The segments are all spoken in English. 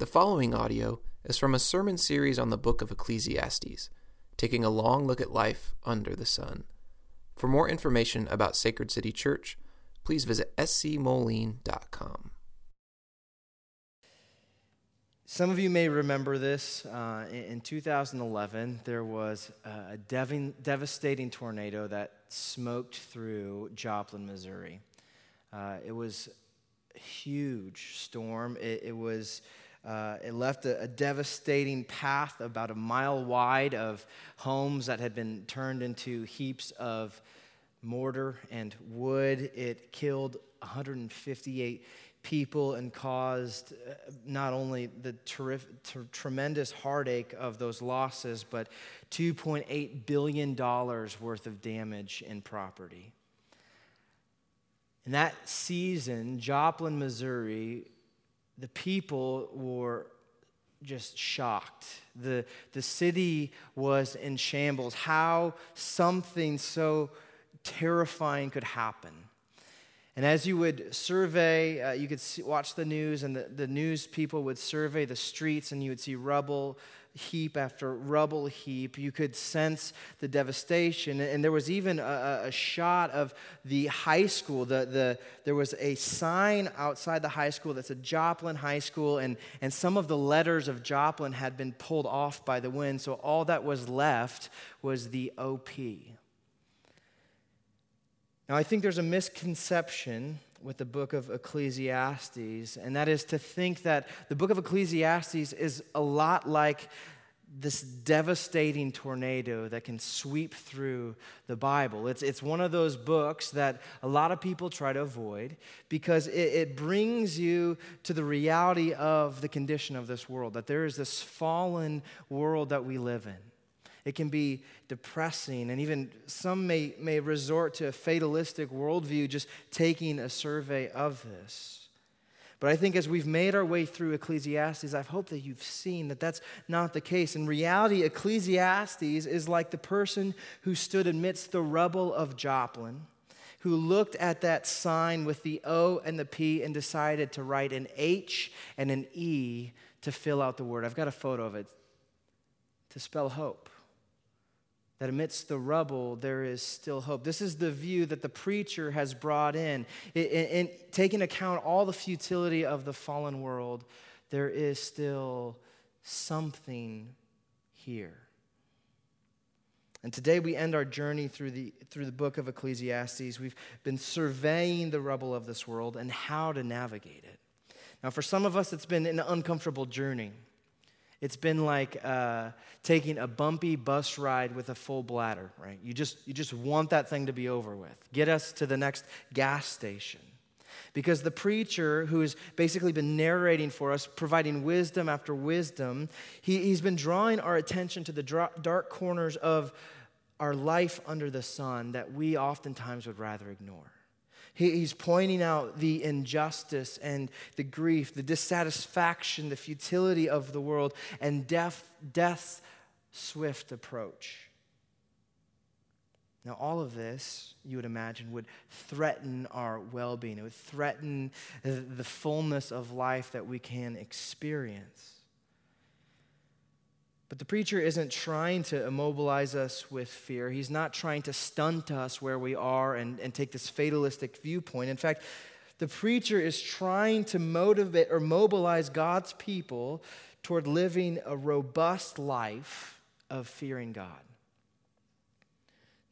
The following audio is from a sermon series on the book of Ecclesiastes, taking a long look at life under the sun. For more information about Sacred City Church, please visit scmoline.com. Some of you may remember this. Uh, in 2011, there was a dev- devastating tornado that smoked through Joplin, Missouri. Uh, it was a huge storm. It, it was uh, it left a, a, devastating path about a mile wide of homes that had been turned into heaps of mortar and wood. It killed 158 people and caused uh, not only the terrific, tremendous heartache of those losses, but $2.8 billion worth of damage in property. In that season, Joplin, Missouri the people were just shocked. The, the city was in shambles. How something so terrifying could happen. And as you would survey, uh, you could see, watch the news, and the, the news people would survey the streets, and you would see rubble heap after rubble heap. You could sense the devastation. And there was even a, a, shot of the high school. The, the, there was a sign outside the high school that said Joplin High School, and, and some of the letters of Joplin had been pulled off by the wind. So all that was left was the OP. Now, I think there's a misconception with the book of Ecclesiastes, and that is to think that the book of Ecclesiastes is a lot like this devastating tornado that can sweep through the Bible. It's, it's one of those books that a lot of people try to avoid because it, it brings you to the reality of the condition of this world, that there is this fallen world that we live in. It can be depressing, and even some may, may resort to a fatalistic worldview just taking a survey of this. But I think as we've made our way through Ecclesiastes, I hope that you've seen that that's not the case. In reality, Ecclesiastes is like the person who stood amidst the rubble of Joplin, who looked at that sign with the O and the P and decided to write an H and an E to fill out the word. I've got a photo of it to spell hope that amidst the rubble there is still hope. This is the view that the preacher has brought in. in taking account all the futility of the fallen world, there is still something here. And today we end our journey through the, through the book of Ecclesiastes. We've been surveying the rubble of this world and how to navigate it. Now, for some of us, it's been an uncomfortable journey. It's been like uh, taking a bumpy bus ride with a full bladder, right? You just, you just want that thing to be over with. Get us to the next gas station. Because the preacher, who has basically been narrating for us, providing wisdom after wisdom, he, he's been drawing our attention to the dark corners of our life under the sun that we oftentimes would rather ignore. He's pointing out the injustice and the grief, the dissatisfaction, the futility of the world, and death, death's swift approach. Now, all of this, you would imagine, would threaten our well being. It would threaten the fullness of life that we can experience. But the preacher isn't trying to immobilize us with fear. He's not trying to stunt us where we are and, and take this fatalistic viewpoint. In fact, the preacher is trying to motivate or mobilize God's people toward living a robust life of fearing God.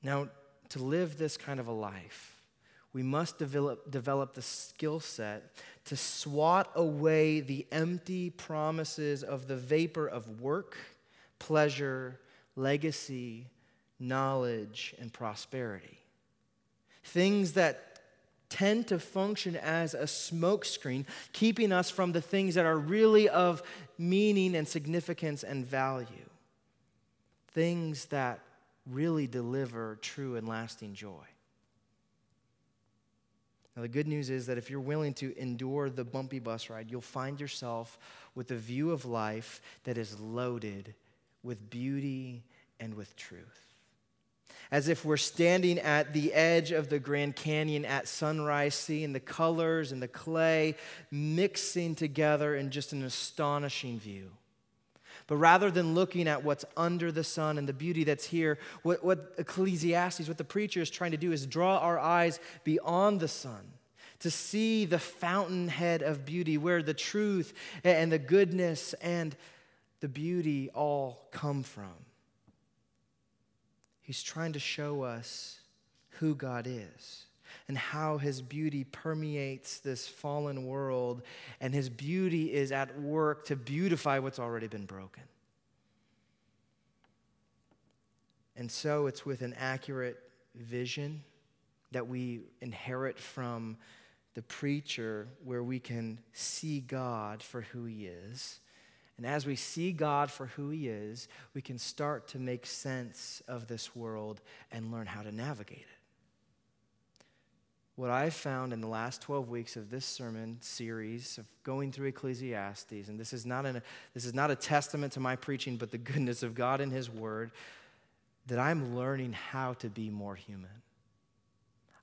Now, to live this kind of a life, we must develop, develop the skill set to swat away the empty promises of the vapor of work pleasure, legacy, knowledge, and prosperity. Things that tend to function as a smokescreen, keeping us from the things that are really of meaning and significance and value. Things that really deliver true and lasting joy. Now, the good news is that if you're willing to endure the bumpy bus ride, you'll find yourself with a view of life that is loaded with beauty and with truth. as if we're standing at the edge of the Grand Canyon at sunrise, seeing the colors and the clay mixing together in just an astonishing view. But rather than looking at what's under the sun and the beauty that's here, what, what Ecclesiastes, what the preacher is trying to do is draw our eyes beyond the sun to see the fountainhead of beauty where the truth and the goodness and the beauty all come from. He's trying to show us who God is and how his beauty permeates this fallen world, and his beauty is at work to beautify what's already been broken. And so it's with an accurate vision that we inherit from the preacher where we can see God for who he is and as we see God for who He is, we can start to make sense of this world and learn how to navigate it. What I've found in the last 12 weeks of this sermon series of going through Ecclesiastes, and this is not, an, this is not a testament to my preaching, but the goodness of God and His Word, that I'm learning how to be more human.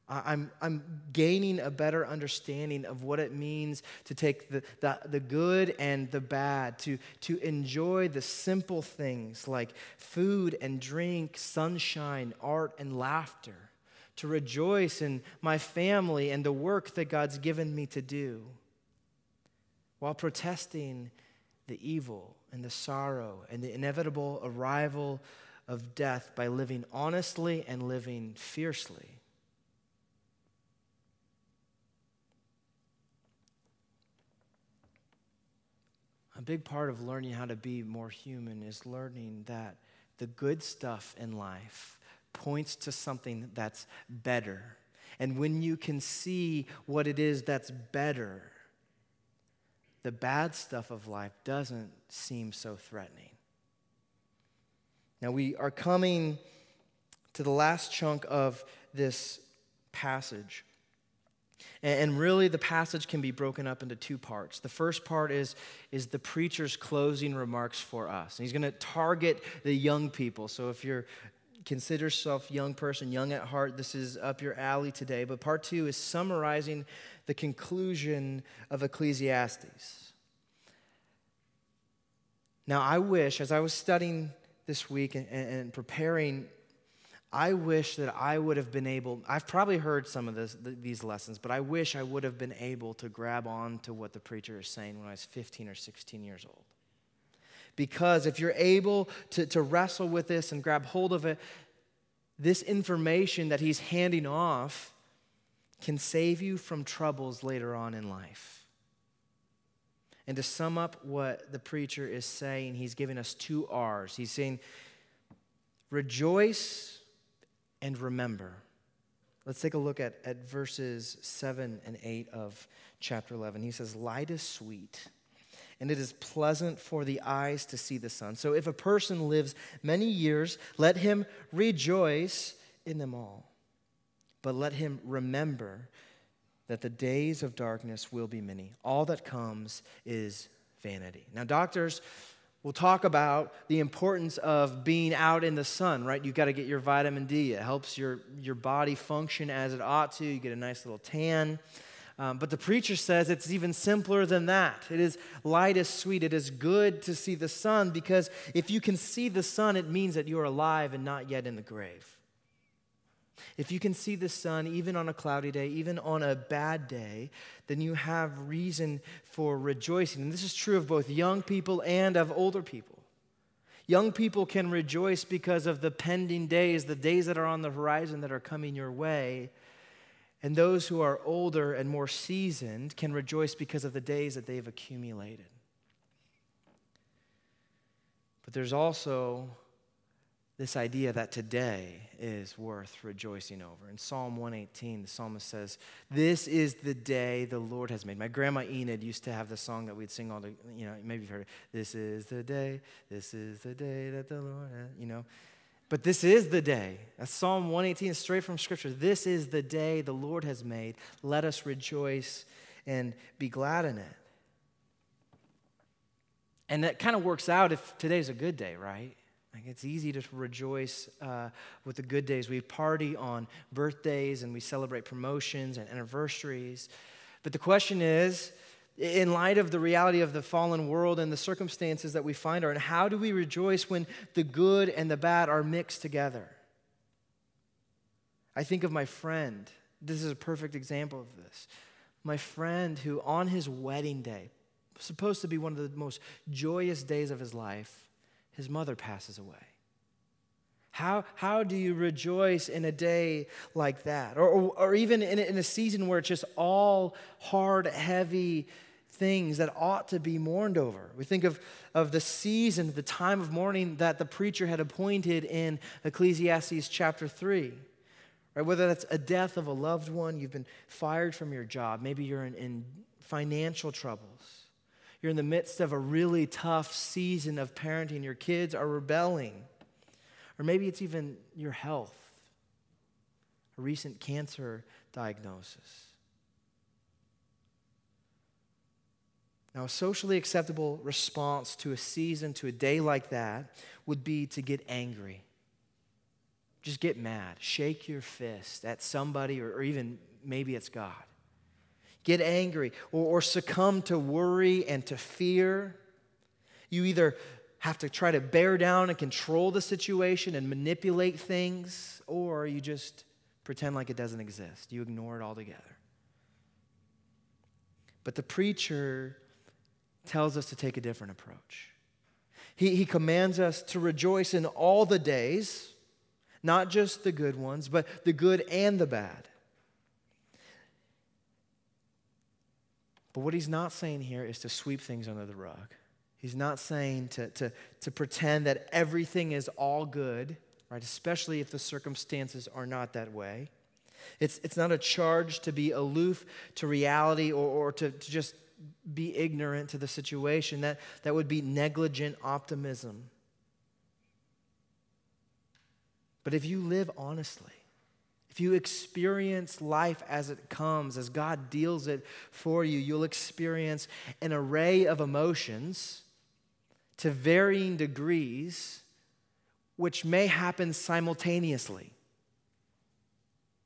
I'm, I'm gaining a better understanding of what it means to take the, the, the, good and the bad, to, to enjoy the simple things like food and drink, sunshine, art, and laughter, to rejoice in my family and the work that God's given me to do, while protesting the evil and the sorrow and the inevitable arrival of death by living honestly and living fiercely. A big part of learning how to be more human is learning that the good stuff in life points to something that's better. And when you can see what it is that's better, the bad stuff of life doesn't seem so threatening. Now, we are coming to the last chunk of this passage. And really, the passage can be broken up into two parts. The first part is, is the preacher's closing remarks for us. And he's going to target the young people. So if you're consider yourself young person, young at heart, this is up your alley today. But part two is summarizing the conclusion of Ecclesiastes. Now, I wish, as I was studying this week and, and preparing I wish that I would have been able, I've probably heard some of this, these lessons, but I wish I would have been able to grab on to what the preacher is saying when I was 15 or 16 years old. Because if you're able to, to wrestle with this and grab hold of it, this information that he's handing off can save you from troubles later on in life. And to sum up what the preacher is saying, he's giving us two R's. He's saying, rejoice and remember. Let's take a look at, at verses 7 and 8 of chapter 11. He says, Light is sweet, and it is pleasant for the eyes to see the sun. So if a person lives many years, let him rejoice in them all. But let him remember that the days of darkness will be many. All that comes is vanity. Now, doctors We'll talk about the importance of being out in the sun, right? You've got to get your vitamin D. It helps your, your body function as it ought to. You get a nice little tan. Um, but the preacher says it's even simpler than that. It is light is sweet. It is good to see the sun because if you can see the sun, it means that you're alive and not yet in the grave. If you can see the sun even on a cloudy day, even on a bad day, then you have reason for rejoicing. And this is true of both young people and of older people. Young people can rejoice because of the pending days, the days that are on the horizon that are coming your way. And those who are older and more seasoned can rejoice because of the days that they've accumulated. But there's also this idea that today is worth rejoicing over. In Psalm 118, the psalmist says, This is the day the Lord has made. My grandma Enid used to have the song that we'd sing all the, you know, maybe you've heard it. This is the day, this is the day that the Lord has, you know. But this is the day. That's Psalm 118 straight from Scripture. This is the day the Lord has made. Let us rejoice and be glad in it. And that kind of works out if today's a good day, right? Like it's easy to rejoice uh, with the good days. We party on birthdays and we celebrate promotions and anniversaries. But the question is, in light of the reality of the fallen world and the circumstances that we find are in, how do we rejoice when the good and the bad are mixed together? I think of my friend. This is a perfect example of this. My friend who, on his wedding day, supposed to be one of the most joyous days of his life, his mother passes away. How, how do you rejoice in a day like that? Or, or, or even in, in a season where it's just all hard, heavy things that ought to be mourned over. We think of, of the season, the time of mourning that the preacher had appointed in Ecclesiastes chapter 3. Right? Whether that's a death of a loved one, you've been fired from your job, maybe you're in, in financial troubles, you're in the midst of a really tough season of parenting, your kids are rebelling, or maybe it's even your health, a recent cancer diagnosis. Now, a socially acceptable response to a season, to a day like that, would be to get angry. Just get mad, shake your fist at somebody, or, or even maybe it's God. Get angry or, or succumb to worry and to fear. You either have to try to bear down and control the situation and manipulate things, or you just pretend like it doesn't exist. You ignore it altogether. But the preacher tells us to take a different approach. He, he commands us to rejoice in all the days not just the good ones, but the good and the bad. But what he's not saying here is to sweep things under the rug. He's not saying to, to, to pretend that everything is all good, right? Especially if the circumstances are not that way. It's, it's not a charge to be aloof to reality or, or to, to just be ignorant to the situation. That, that would be negligent optimism. But if you live honestly, if you experience life as it comes, as God deals it for you, you'll experience an array of emotions to varying degrees, which may happen simultaneously.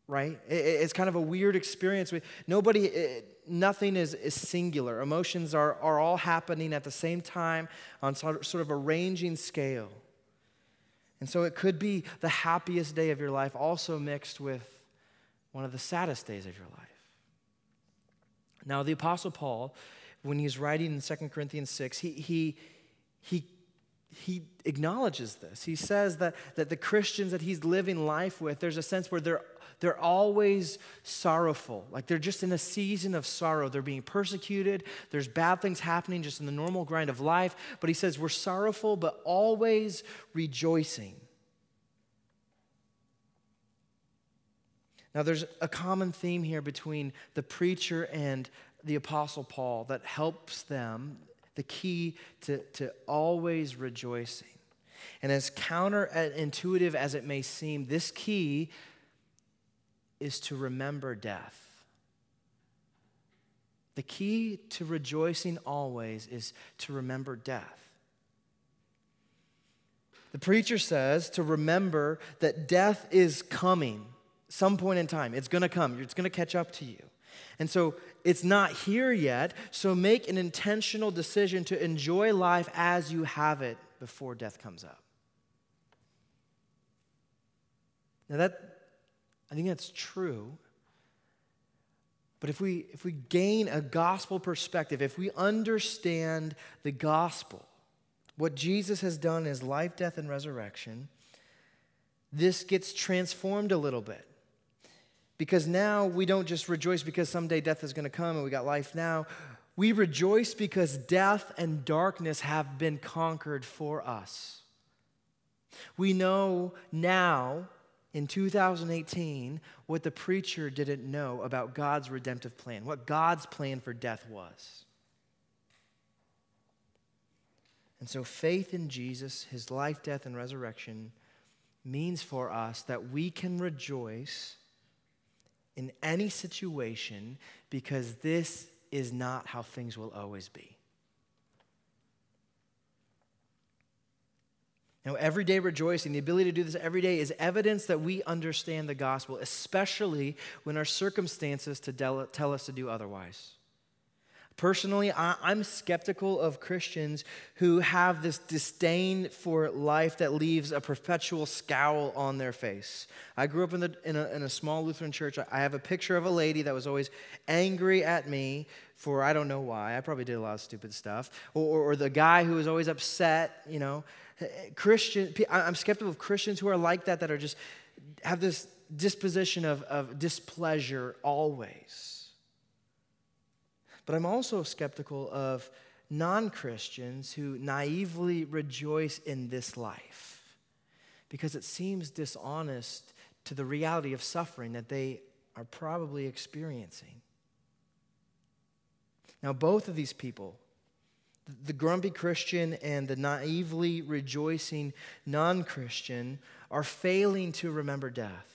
Right? It's kind of a weird experience. Nobody, nothing is, singular. Emotions are, are all happening at the same time on sort of a ranging scale. And so it could be the happiest day of your life, also mixed with one of the saddest days of your life. Now, the Apostle Paul, when he's writing in 2 Corinthians 6, he, he, he, he acknowledges this. He says that, that the Christians that he's living life with, there's a sense where they're they're always sorrowful. Like they're just in a season of sorrow. They're being persecuted. There's bad things happening just in the normal grind of life. But he says, We're sorrowful, but always rejoicing. Now, there's a common theme here between the preacher and the Apostle Paul that helps them, the key to, to always rejoicing. And as counterintuitive as it may seem, this key is to remember death. The key to rejoicing always is to remember death. The preacher says to remember that death is coming some point in time. It's going to come, it's going to catch up to you. And so it's not here yet, so make an intentional decision to enjoy life as you have it before death comes up. Now, that I think that's true. But if we, if we gain a gospel perspective, if we understand the gospel, what Jesus has done is life, death, and resurrection, this gets transformed a little bit. Because now we don't just rejoice because someday death is going to come and we got life now. We rejoice because death and darkness have been conquered for us. We know now in 2018 what the preacher didn't know about God's redemptive plan, what God's plan for death was. And so, faith in Jesus, his life, death, and resurrection, means for us that we can rejoice in any situation because this is not how things will always be. Now, everyday rejoicing, the ability to do this every day, is evidence that we understand the gospel, especially when our circumstances to tell us to do otherwise. Personally, I, am skeptical of Christians who have this disdain for life that leaves a perpetual scowl on their face. I grew up in, the, in, a, in a small Lutheran church. I have a picture of a lady that was always angry at me for I don't know why. I probably did a lot of stupid stuff. Or, or, or the guy who was always upset, you know. Christian, I'm skeptical of Christians who are like that, that are just have this disposition of, of displeasure always. But I'm also skeptical of non Christians who naively rejoice in this life because it seems dishonest to the reality of suffering that they are probably experiencing. Now, both of these people, the grumpy Christian and the naively rejoicing non Christian, are failing to remember death.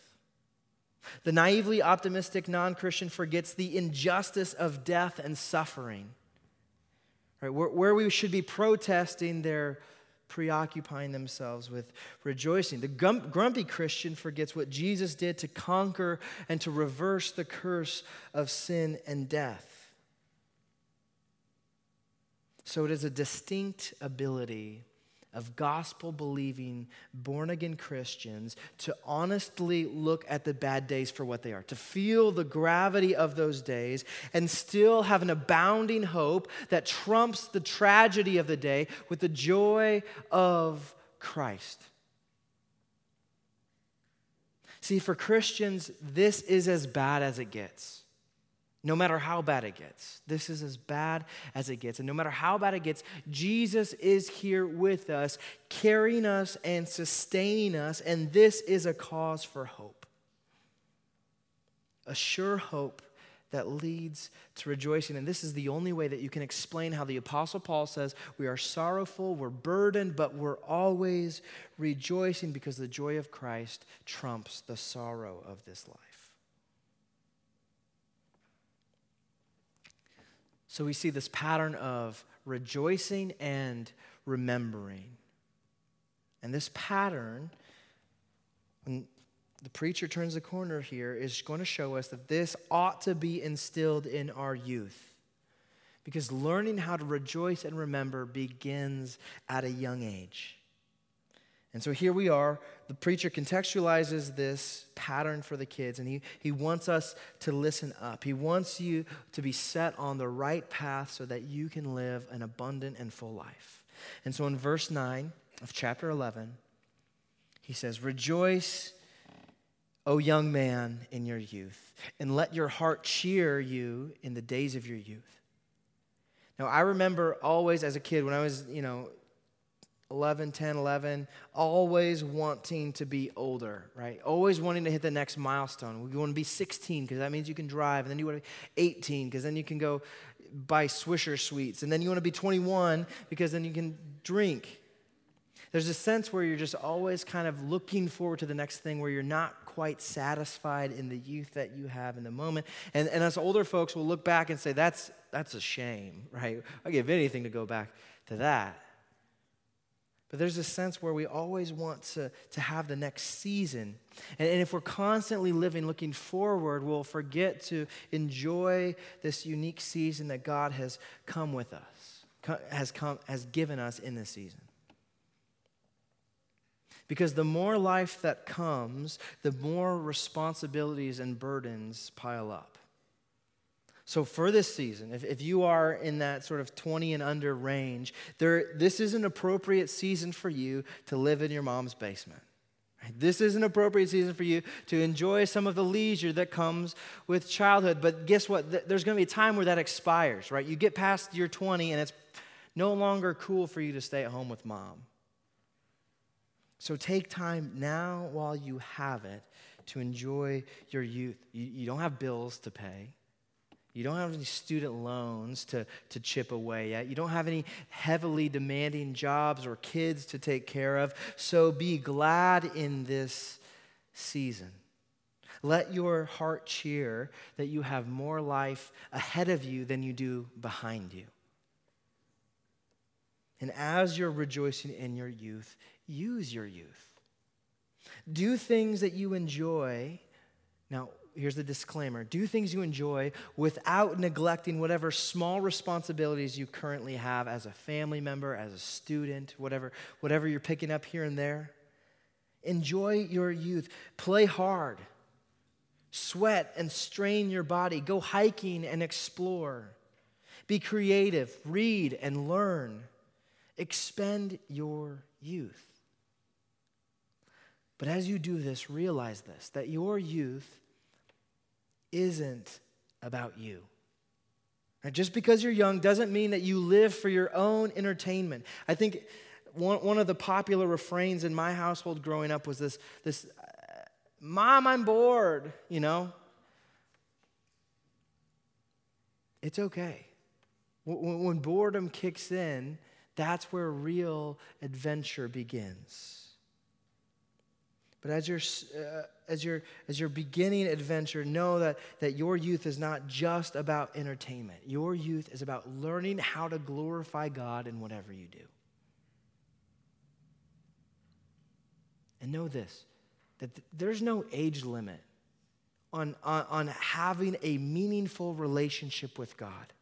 The naively optimistic non Christian forgets the injustice of death and suffering. Right? Where, where, we should be protesting, they're preoccupying themselves with rejoicing. The grumpy Christian forgets what Jesus did to conquer and to reverse the curse of sin and death. So it is a distinct ability of gospel believing, born again Christians to honestly look at the bad days for what they are, to feel the gravity of those days, and still have an abounding hope that trumps the tragedy of the day with the joy of Christ. See, for Christians, this is as bad as it gets no matter how bad it gets. This is as bad as it gets. And no matter how bad it gets, Jesus is here with us, carrying us and sustaining us. And this is a cause for hope. A sure hope that leads to rejoicing. And this is the only way that you can explain how the Apostle Paul says we are sorrowful, we're burdened, but we're always rejoicing because the joy of Christ trumps the sorrow of this life. So we see this pattern of rejoicing and remembering. And this pattern, when the preacher turns the corner here, is going to show us that this ought to be instilled in our youth. Because learning how to rejoice and remember begins at a young age. And so here we are. The preacher contextualizes this pattern for the kids, and he, he wants us to listen up. He wants you to be set on the right path so that you can live an abundant and full life. And so in verse 9 of chapter 11, he says, Rejoice, O young man, in your youth, and let your heart cheer you in the days of your youth. Now, I remember always as a kid when I was, you know, 11, 10, 11, always wanting to be older, right? Always wanting to hit the next milestone. We want to be 16 because that means you can drive. And then you want to be 18 because then you can go buy Swisher sweets. And then you want to be 21 because then you can drink. There's a sense where you're just always kind of looking forward to the next thing where you're not quite satisfied in the youth that you have in the moment. And, and us older folks will look back and say, that's, that's a shame, right? I'd give anything to go back to that. But there's a sense where we always want to, to have the next season. And, and if we're constantly living looking forward, we'll forget to enjoy this unique season that God has come with us, has, come, has given us in this season. Because the more life that comes, the more responsibilities and burdens pile up. So, for this season, if, if you are in that sort of 20 and under range, there, this is an appropriate season for you to live in your mom's basement. This is an appropriate season for you to enjoy some of the leisure that comes with childhood. But guess what? There's going to be a time where that expires, right? You get past your 20 and it's no longer cool for you to stay at home with mom. So take time now while you have it to enjoy your youth. You, you don't have bills to pay. You don't have any student loans to, to chip away yet. You don't have any heavily demanding jobs or kids to take care of. So be glad in this season. Let your heart cheer that you have more life ahead of you than you do behind you. And as you're rejoicing in your youth, use your youth. Do things that you enjoy. Now, here's the disclaimer do things you enjoy without neglecting whatever small responsibilities you currently have as a family member, as a student, whatever, whatever you're picking up here and there. Enjoy your youth. Play hard. Sweat and strain your body. Go hiking and explore. Be creative. Read and learn. Expend your youth. But as you do this, realize this that your youth isn't about you. Just because you're young doesn't mean that you live for your own entertainment. I think one, one of the popular refrains in my household growing up was this, this Mom, I'm bored, you know? It's okay. When boredom kicks in, that's where real adventure begins. But as you're, uh, as you're, as you're beginning adventure, know that, that your youth is not just about entertainment. Your youth is about learning how to glorify God in whatever you do. And know this that th- there's no age limit on, on, on having a meaningful relationship with God.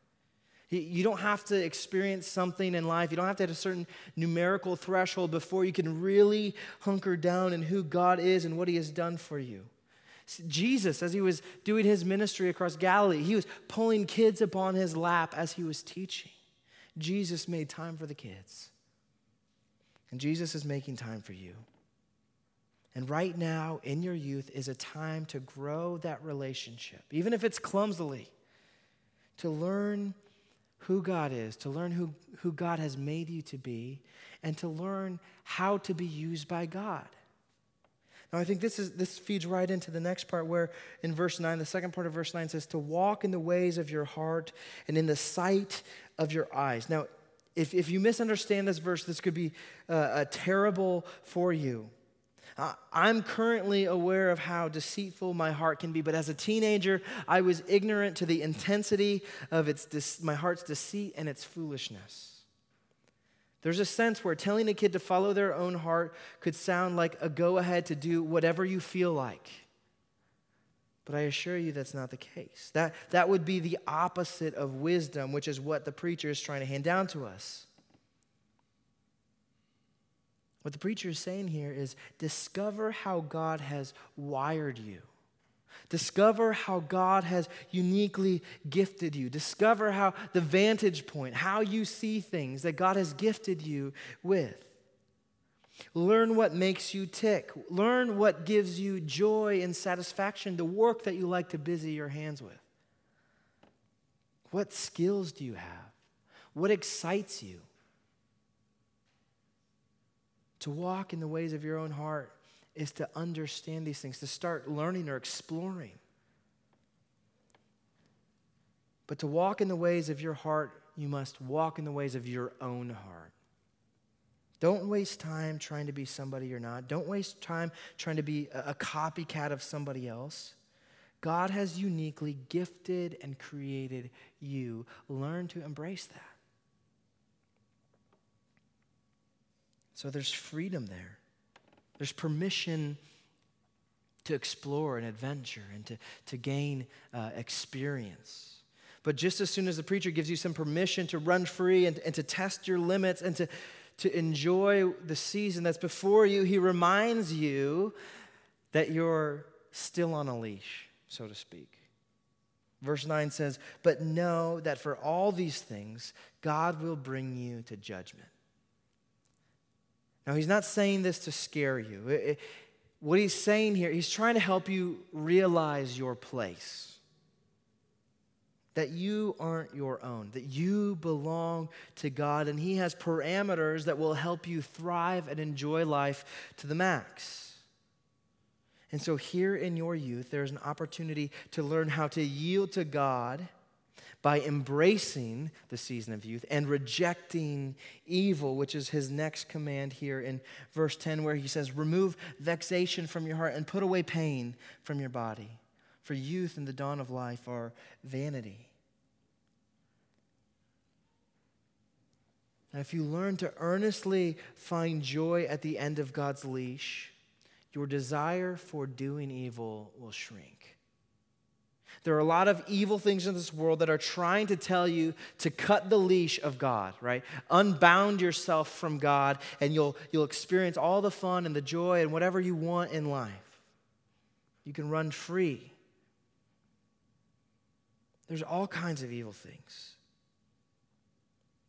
You don't have to experience something in life. You don't have to have a certain numerical threshold before you can really hunker down in who God is and what He has done for you. Jesus, as he was doing his ministry across Galilee, he was pulling kids upon his lap as he was teaching. Jesus made time for the kids. And Jesus is making time for you. And right now, in your youth, is a time to grow that relationship, even if it's clumsily, to learn who God is, to learn who, who God has made you to be, and to learn how to be used by God. Now, I think this, is, this feeds right into the next part where in verse 9, the second part of verse 9 says, To walk in the ways of your heart and in the sight of your eyes. Now, if, if you misunderstand this verse, this could be uh, terrible for you. Uh, I'm currently aware of how deceitful my heart can be, but as a teenager, I was ignorant to the intensity of its my heart's deceit and its foolishness. There's a sense where telling a kid to follow their own heart could sound like a go ahead to do whatever you feel like. But I assure you that's not the case. That, that would be the opposite of wisdom, which is what the preacher is trying to hand down to us. What the preacher is saying here is discover how God has wired you. Discover how God has uniquely gifted you. Discover how the vantage point, how you see things that God has gifted you with. Learn what makes you tick. Learn what gives you joy and satisfaction, the work that you like to busy your hands with. What skills do you have? What excites you? To walk in the ways of your own heart is to understand these things, to start learning or exploring. But to walk in the ways of your heart, you must walk in the ways of your own heart. Don't waste time trying to be somebody you're not. Don't waste time trying to be a copycat of somebody else. God has uniquely gifted and created you. Learn to embrace that. So there's freedom there. There's permission to explore and adventure and to, to gain uh, experience. But just as soon as the preacher gives you some permission to run free and, and to test your limits and to, to enjoy the season that's before you, he reminds you that you're still on a leash, so to speak. Verse 9 says, But know that for all these things, God will bring you to judgment. Now, he's not saying this to scare you. It, it, what he's saying here, he's trying to help you realize your place. That you aren't your own, that you belong to God, and He has parameters that will help you thrive and enjoy life to the max. And so, here in your youth, there's an opportunity to learn how to yield to God by embracing the season of youth and rejecting evil, which is his next command here in verse 10, where he says, Remove vexation from your heart and put away pain from your body. For youth and the dawn of life are vanity. Now, if you learn to earnestly find joy at the end of God's leash, your desire for doing evil will shrink. There are a lot of evil things in this world that are trying to tell you to cut the leash of God, right? Unbound yourself from God, and you'll, you'll experience all the fun and the joy and whatever you want in life. You can run free. There's all kinds of evil things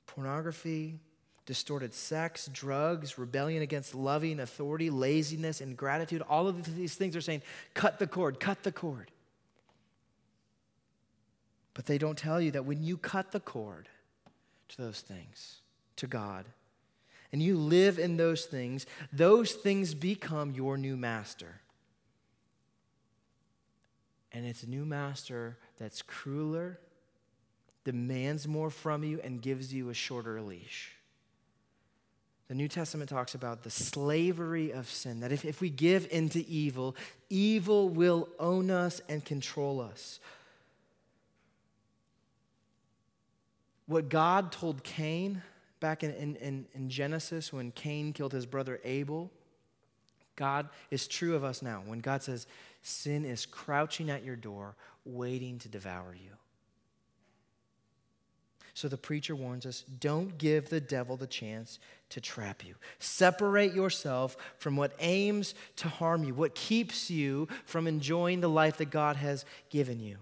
pornography, distorted sex, drugs, rebellion against loving authority, laziness, ingratitude. All of these things are saying, cut the cord, cut the cord. But they don't tell you that when you cut the cord to those things, to God, and you live in those things, those things become your new master. And it's a new master that's crueler, demands more from you, and gives you a shorter leash. The New Testament talks about the slavery of sin, that if, if we give into evil, evil will own us and control us. What God told Cain back in, in, in, Genesis when Cain killed his brother Abel, God is true of us now. When God says, sin is crouching at your door, waiting to devour you. So the preacher warns us don't give the devil the chance to trap you. Separate yourself from what aims to harm you, what keeps you from enjoying the life that God has given you.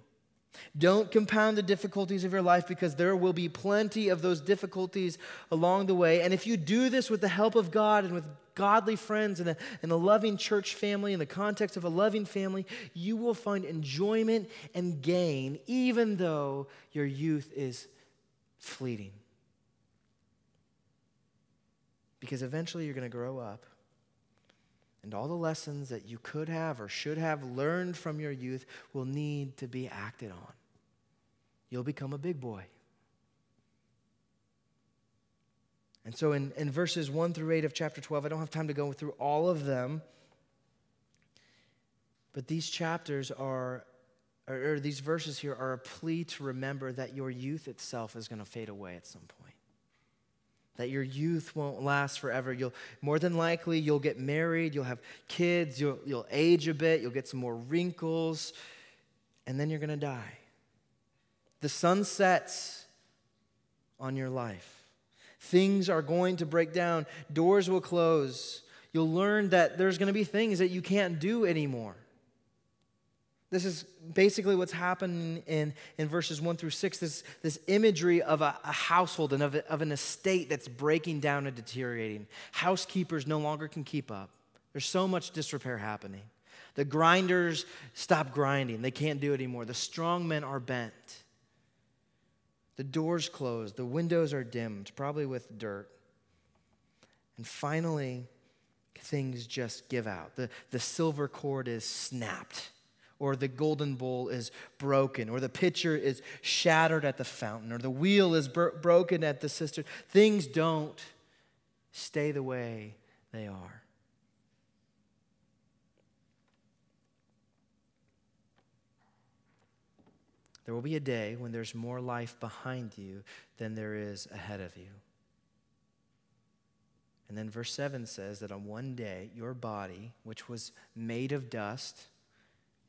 Don't compound the difficulties of your life because there will be plenty of those difficulties along the way. And if you do this with the help of God and with godly friends and a, and a loving church family in the context of a loving family, you will find enjoyment and gain even though your youth is fleeting. Because eventually you're going to grow up and all the lessons that you could have or should have learned from your youth will need to be acted on. You'll become a big boy. And so in, in verses 1 through 8 of chapter 12, I don't have time to go through all of them, but these chapters are, or, or these verses here are a plea to remember that your youth itself is going to fade away at some point that your youth won't last forever. You'll more than likely you'll get married, you'll have kids, you'll, you'll age a bit, you'll get some more wrinkles, and then you're to die. The sun sets on your life. Things are going to break down, doors will close. You'll learn that there's to be things that you can't do anymore. This is basically what's happening in, in verses 1 through 6 this, this imagery of a, a household and of, a, of an estate that's breaking down and deteriorating. Housekeepers no longer can keep up, there's so much disrepair happening. The grinders stop grinding, they can't do it anymore. The strong men are bent. The doors closed, the windows are dimmed, probably with dirt. And finally, things just give out. The, the silver cord is snapped or the golden bowl is broken, or the pitcher is shattered at the fountain, or the wheel is bro- broken at the cistern. Things don't stay the way they are. There will be a day when there's more life behind you than there is ahead of you. And then verse 7 says that on one day, your body, which was made of dust,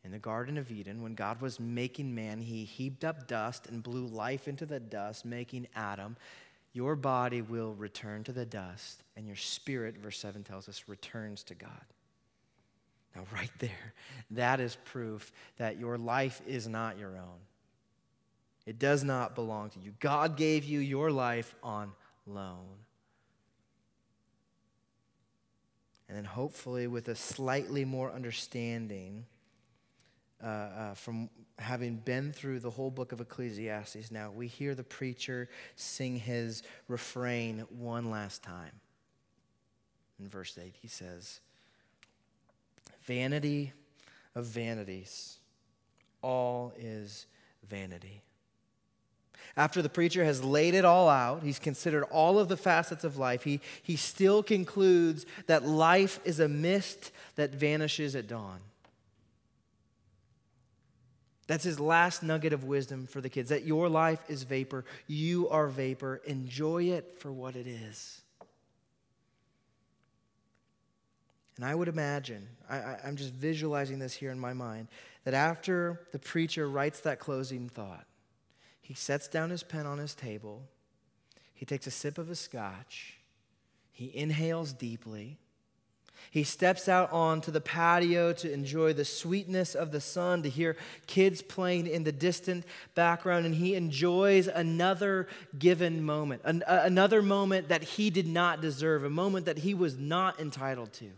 in the Garden of Eden, when God was making man, he heaped up dust and blew life into the dust, making Adam. Your body will return to the dust, and your spirit, verse 7 tells us, returns to God. Now, right there, that is proof that your life is not your own. It does not belong to you. God gave you your life on loan. And then, hopefully, with a slightly more understanding uh, uh, from having been through the whole book of Ecclesiastes now, we hear the preacher sing his refrain one last time. In verse 8, he says, Vanity of vanities, all is vanity. After the preacher has laid it all out, he's considered all of the facets of life, he, he still concludes that life is a mist that vanishes at dawn That's his last nugget of wisdom for the kids that your life is vapor. You are vapor. Enjoy it for what it is. And I would imagine, I, am just visualizing this here in my mind, that after the preacher writes that closing thought, he sets down his pen on his table, he takes a sip of his scotch, he inhales deeply, he steps out onto the patio to enjoy the sweetness of the sun, to hear kids playing in the distant background, and he enjoys another given moment, an, another moment that he did not deserve, a moment that he was not entitled to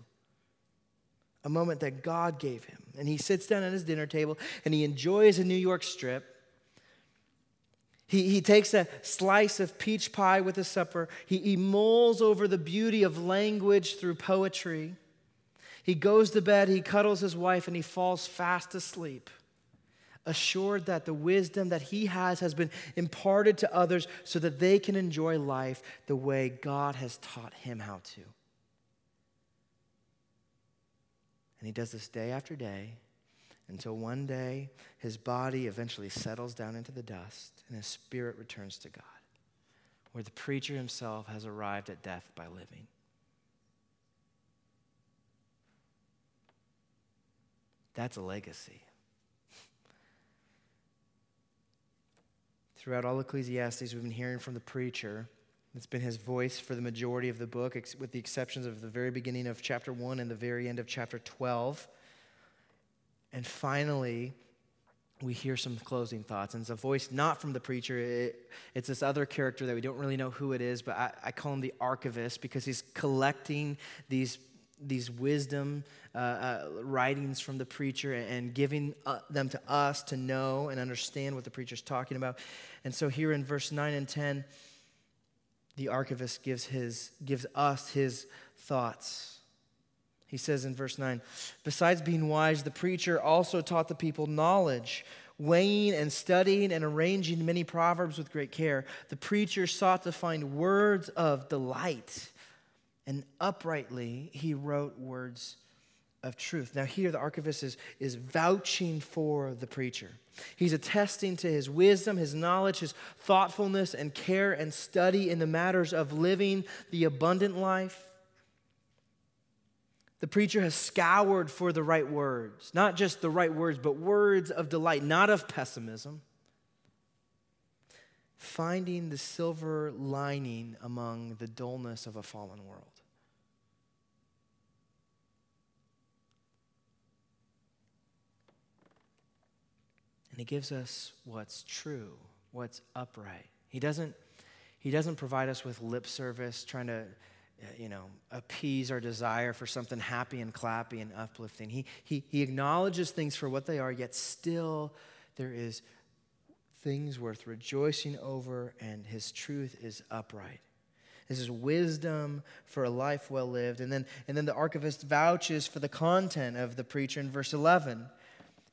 a moment that God gave him. And he sits down at his dinner table and he enjoys a New York strip. He, he takes a slice of peach pie with his supper. He, he mulls over the beauty of language through poetry. He goes to bed, he cuddles his wife, and he falls fast asleep, assured that the wisdom that he has has been imparted to others so that they can enjoy life the way God has taught him how to. And he does this day after day until one day his body eventually settles down into the dust and his spirit returns to God, where the preacher himself has arrived at death by living. That's a legacy. Throughout all Ecclesiastes, we've been hearing from the preacher it's been his voice for the majority of the book, with the exceptions of the very beginning of chapter 1 and the very end of chapter 12. And finally, we hear some closing thoughts. And it's a voice not from the preacher, it, it's this other character that we don't really know who it is, but I, I call him the archivist because he's collecting these, these wisdom uh, uh, writings from the preacher and giving uh, them to us to know and understand what the preacher's talking about. And so here in verse 9 and 10, the archivist gives, his, gives us his thoughts. He says in verse 9, besides being wise, the preacher also taught the people knowledge, weighing and studying and arranging many proverbs with great care. The preacher sought to find words of delight, and uprightly he wrote words of truth. Now, here the archivist is, is vouching for the preacher. He's attesting to his wisdom, his knowledge, his thoughtfulness, and care and study in the matters of living the abundant life. The preacher has scoured for the right words, not just the right words, but words of delight, not of pessimism. Finding the silver lining among the dullness of a fallen world. And he gives us what's true, what's upright. He doesn't, he doesn't provide us with lip service, trying to, Uh, you know, appease our desire for something happy and clappy and uplifting. He, he, he acknowledges things for what they are, yet still there is things worth rejoicing over, and his truth is upright. This is wisdom for a life well lived. And then, and then the archivist vouches for the content of the preacher in verse 11.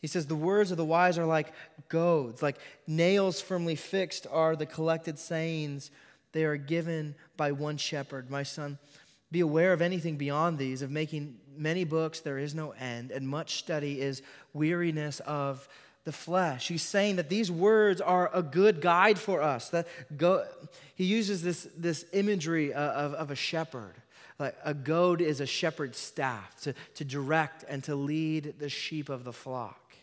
He says, The words of the wise are like goads, like nails firmly fixed are the collected sayings. They are given by one shepherd. My son, be aware of anything beyond these, of making many books, there is no end, and much study is weariness of the flesh. He's saying that these words are a good guide for us. That go, he uses this, this imagery uh, of, of a shepherd. Like a goad is a shepherd's staff to, to direct and to lead the sheep of the flock.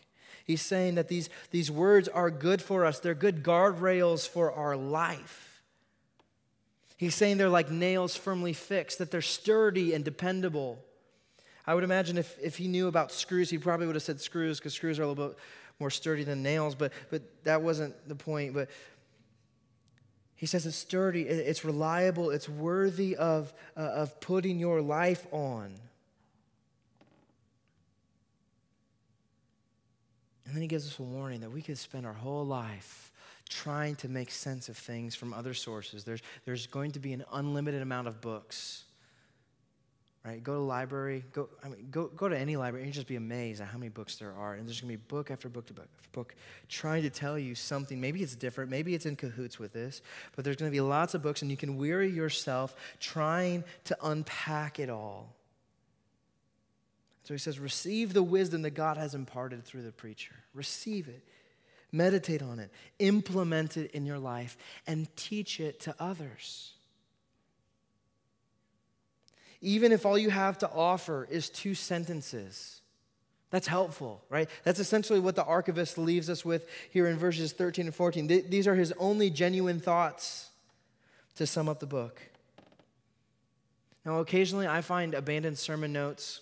He's saying that these, these words are good for us, they're good guardrails for our life. He's saying they're like nails firmly fixed, that they're sturdy and dependable. I would imagine if, if he knew about screws, he probably would have said screws because screws are a little bit more sturdy than nails, but, but that wasn't the point. But he says it's sturdy, it's reliable, it's worthy of, uh, of putting your life on. And then he gives us a warning that we could spend our whole life trying to make sense of things from other sources. There's, there's going to be an unlimited amount of books. Right? Go to library, go, I mean, go, go to any library, and just be amazed at how many books there are. And there's going to be book after book to book after book trying to tell you something. Maybe it's different, maybe it's in cahoots with this, but there's going to be lots of books, and you can weary yourself trying to unpack it all. So he says, receive the wisdom that God has imparted through the preacher. Receive it. Meditate on it, implement it in your life, and teach it to others. Even if all you have to offer is two sentences, that's helpful, right? That's essentially what the archivist leaves us with here in verses 13 and 14. These are his only genuine thoughts to sum up the book. Now, occasionally I find abandoned sermon notes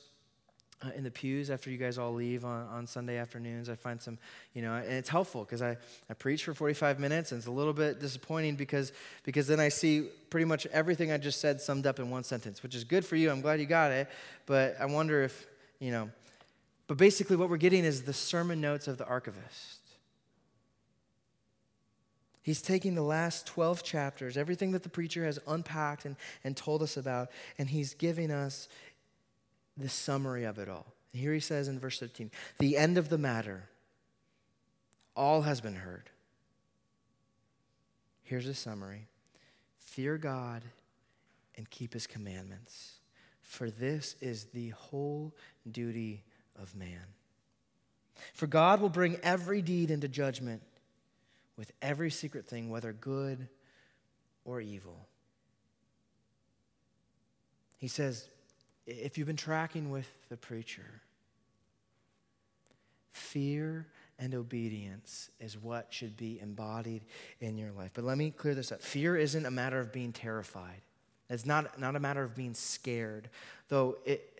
uh, in the pews after you guys all leave on, on Sunday afternoons. I find some, you know, and it's helpful because I, I preach for 45 minutes and it's a little bit disappointing because, because then I see pretty much everything I just said summed up in one sentence, which is good for you. I'm glad you got it. But I wonder if, you know, but basically what we're getting is the sermon notes of the archivist. He's taking the last 12 chapters, everything that the preacher has unpacked and, and told us about, and he's giving us the summary of it all. Here he says in verse 15 the end of the matter, all has been heard. Here's a summary fear God and keep his commandments, for this is the whole duty of man. For God will bring every deed into judgment with every secret thing, whether good or evil. He says, if you've been tracking with the preacher, fear and obedience is what should be embodied in your life. But let me clear this up fear isn't a matter of being terrified, it's not, not a matter of being scared, though it.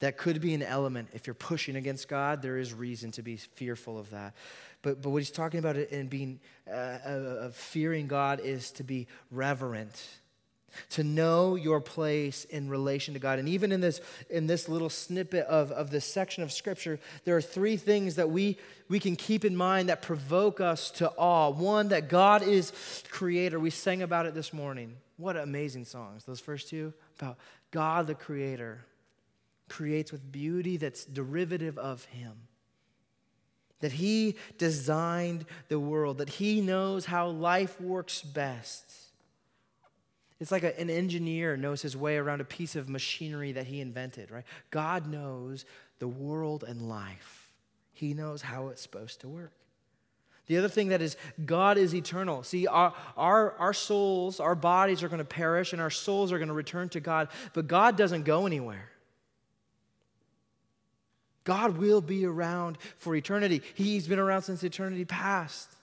That could be an element. If you're pushing against God, there is reason to be fearful of that. But, but what he's talking about in being, uh, of fearing God is to be reverent to know your place in relation to God. And even in this, in this little snippet of, of this section of Scripture, there are three things that we, we can keep in mind that provoke us to awe. One, that God is creator. We sang about it this morning. What amazing songs. Those first two about God the creator creates with beauty that's derivative of Him. That He designed the world, that He knows how life works best it's like a, an engineer knows his way around a piece of machinery that he invented, right? God knows the world and life, He knows how it's supposed to work. The other thing that is, God is eternal. See, our, our, our souls, our bodies are going to perish and our souls are going to return to God, but God doesn't go anywhere. God will be around for eternity. He's been around since eternity past.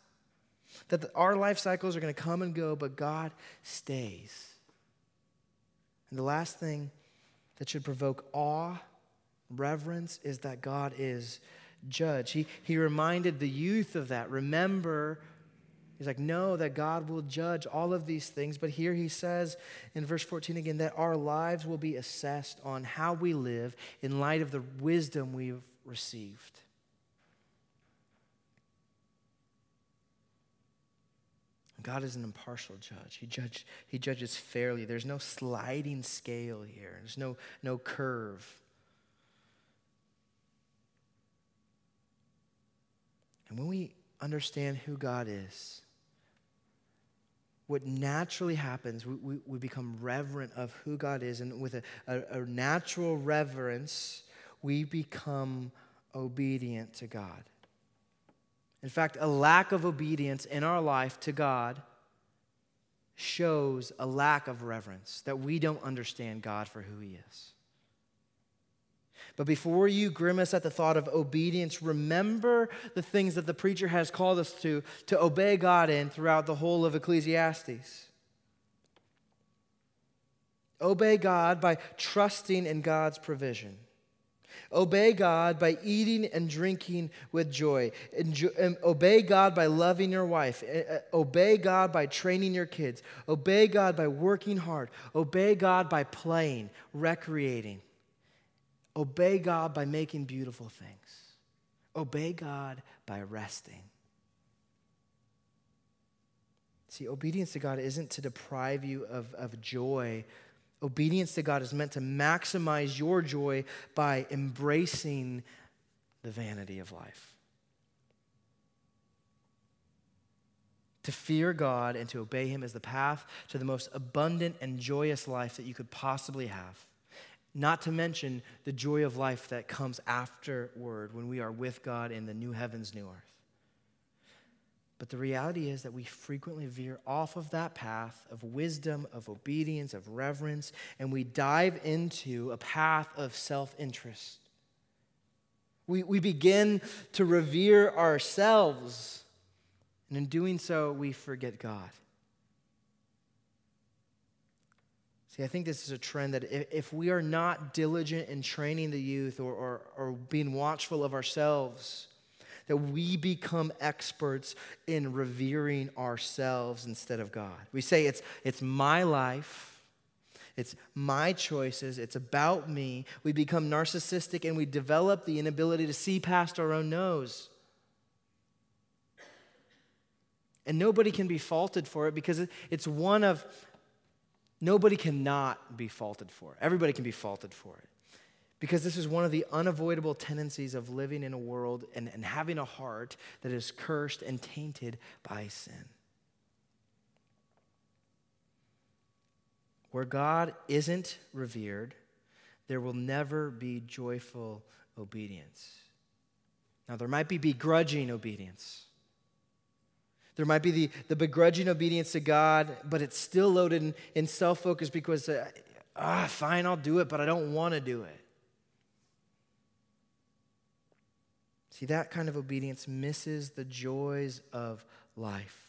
That the, our life cycles are going to come and go, but God stays. And the last thing that should provoke awe, reverence, is that God is judge. He, he reminded the youth of that. Remember, he's like, know that God will judge all of these things. But here he says in verse 14 again that our lives will be assessed on how we live in light of the wisdom we've received. God is an impartial judge. He, judge, he judges fairly. There's no sliding scale here, there's no, no curve. And when we understand who God is, what naturally happens, we, we, we become reverent of who God is. And with a, a, a natural reverence, we become obedient to God. In fact, a lack of obedience in our life to God shows a lack of reverence, that we don't understand God for who He is. But before you grimace at the thought of obedience, remember the things that the preacher has called us to, to obey God in throughout the whole of Ecclesiastes. Obey God by trusting in God's provision. Obey God by eating and drinking with joy. Enjoy, um, obey God by loving your wife. Uh, obey God by training your kids. Obey God by working hard. Obey God by playing, recreating. Obey God by making beautiful things. Obey God by resting. See, obedience to God isn't to deprive you of, of joy Obedience to God is meant to maximize your joy by embracing the vanity of life. To fear God and to obey Him is the path to the most abundant and joyous life that you could possibly have. Not to mention the joy of life that comes afterward when we are with God in the new heavens, new earth. But the reality is that we frequently veer off of that path of wisdom, of obedience, of reverence, and we dive into a path of self interest. We, we begin to revere ourselves, and in doing so, we forget God. See, I think this is a trend that if we are not diligent in training the youth or, or, or being watchful of ourselves, that we become experts in revering ourselves instead of God. We say it's, it's my life, it's my choices, it's about me. We become narcissistic and we develop the inability to see past our own nose. And nobody can be faulted for it because it's one of, nobody cannot be faulted for it. Everybody can be faulted for it because this is one of the unavoidable tendencies of living in a world and, and having a heart that is cursed and tainted by sin. Where God isn't revered, there will never be joyful obedience. Now, there might be begrudging obedience. There might be the, the begrudging obedience to God, but it's still loaded in, in self focus because, uh, ah, fine, I'll do it, but I don't want to do it. See, that kind of obedience misses the joys of life.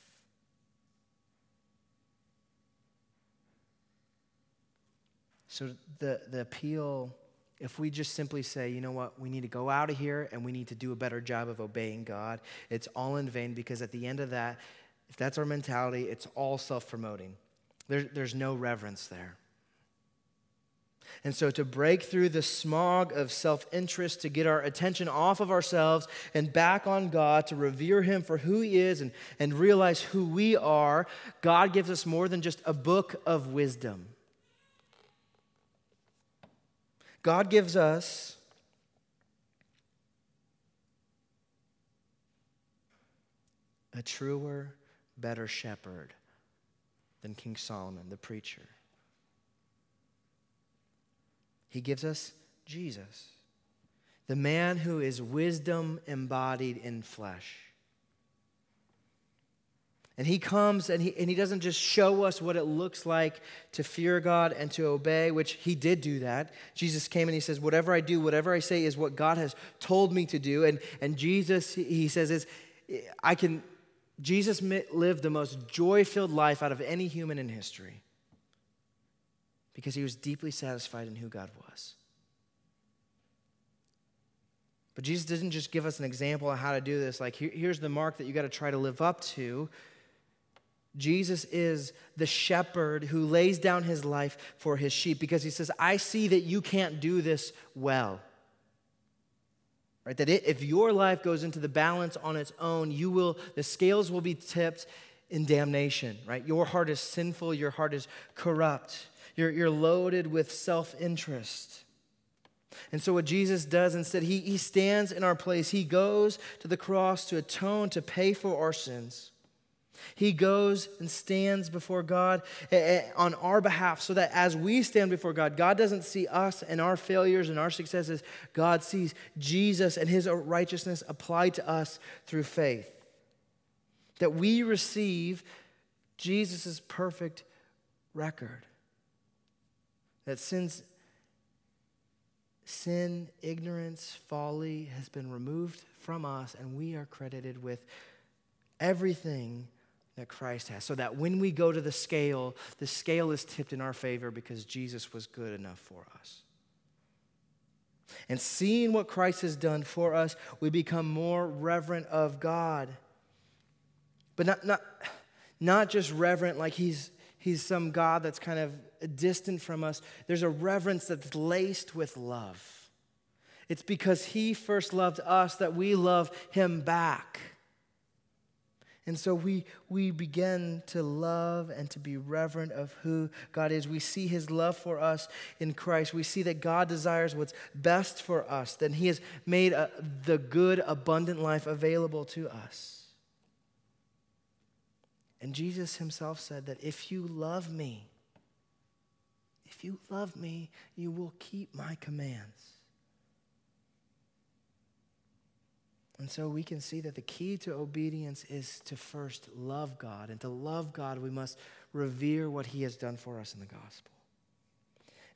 So, the, the appeal, if we just simply say, you know what, we need to go out of here and we need to do a better job of obeying God, it's all in vain because at the end of that, if that's our mentality, it's all self promoting. There, there's no reverence there. And so, to break through the smog of self interest, to get our attention off of ourselves and back on God, to revere Him for who He is and, and realize who we are, God gives us more than just a book of wisdom. God gives us a truer, better shepherd than King Solomon, the preacher. He gives us Jesus, the man who is wisdom embodied in flesh. And he comes and he, and he doesn't just show us what it looks like to fear God and to obey, which he did do that. Jesus came and he says, Whatever I do, whatever I say is what God has told me to do. And, and Jesus, he says, is I can, Jesus lived the most joy filled life out of any human in history because he was deeply satisfied in who God was. But Jesus didn't just give us an example of how to do this. Like, here, here's the mark that you got to try to live up to. Jesus is the shepherd who lays down his life for his sheep because he says, I see that you can't do this well. Right? That it, if your life goes into the balance on its own, you will, the scales will be tipped in damnation, right? Your heart is sinful, your heart is corrupt. You're, you're loaded with self interest. And so, what Jesus does instead, he, he stands in our place. He goes to the cross to atone, to pay for our sins. He goes and stands before God eh, eh, on our behalf so that as we stand before God, God doesn't see us and our failures and our successes. God sees Jesus and his righteousness applied to us through faith. That we receive Jesus' perfect record. That sin's sin, ignorance, folly has been removed from us, and we are credited with everything that Christ has. So that when we go to the scale, the scale is tipped in our favor because Jesus was good enough for us. And seeing what Christ has done for us, we become more reverent of God. But not, not, not just reverent like he's, he's some God that's kind of distant from us, there's a reverence that's laced with love. It's because He first loved us that we love Him back. And so we, we begin to love and to be reverent of who God is. We see his love for us in Christ. We see that God desires what's best for us, that he has made a, the good, abundant life available to us. And Jesus himself said that if you love me, if you love me, you will keep my commands. And so we can see that the key to obedience is to first love God. And to love God, we must revere what He has done for us in the gospel.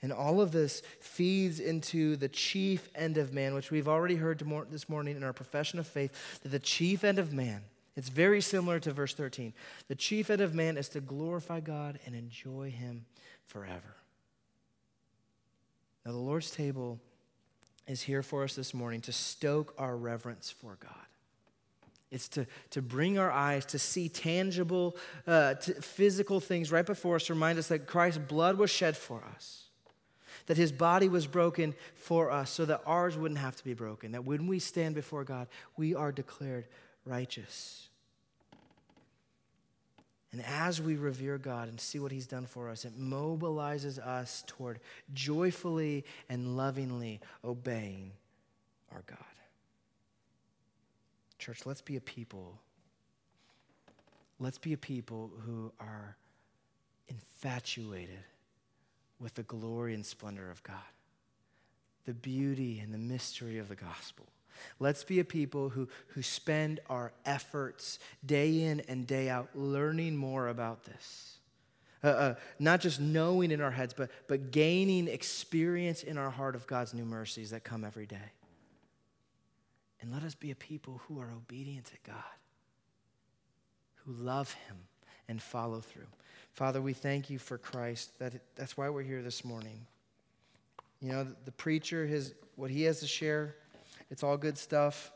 And all of this feeds into the chief end of man, which we've already heard this morning in our profession of faith that the chief end of man, it's very similar to verse 13. The chief end of man is to glorify God and enjoy Him forever. Now, the Lord's table is here for us this morning to stoke our reverence for God. It's to, to bring our eyes to see tangible, uh, physical things right before us, remind us that Christ's blood was shed for us, that his body was broken for us so that ours wouldn't have to be broken, that when we stand before God, we are declared righteous. And as we revere God and see what He's done for us, it mobilizes us toward joyfully and lovingly obeying our God. Church, let's be a people. Let's be a people who are infatuated with the glory and splendor of God, the beauty and the mystery of the gospel. Let's be a people who, who spend our efforts day in and day out learning more about this. Uh, uh, not just knowing in our heads, but, but gaining experience in our heart of God's new mercies that come every day. And let us be a people who are obedient to God, who love Him and follow through. Father, we thank you for Christ. That, that's why we're here this morning. You know, the, the preacher, his, what he has to share, it's all good stuff.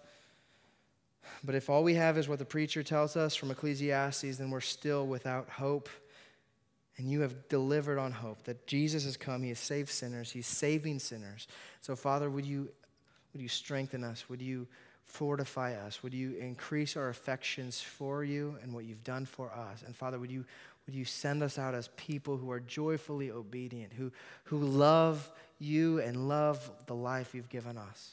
But if all we have is what the preacher tells us from Ecclesiastes, then we're still without hope. And you have delivered on hope that Jesus has come. He has saved sinners. He's saving sinners. So, Father, would you, would you strengthen us? Would you fortify us? Would you increase our affections for you and what you've done for us? And, Father, would you, would you send us out as people who are joyfully obedient, who, who love you and love the life you've given us?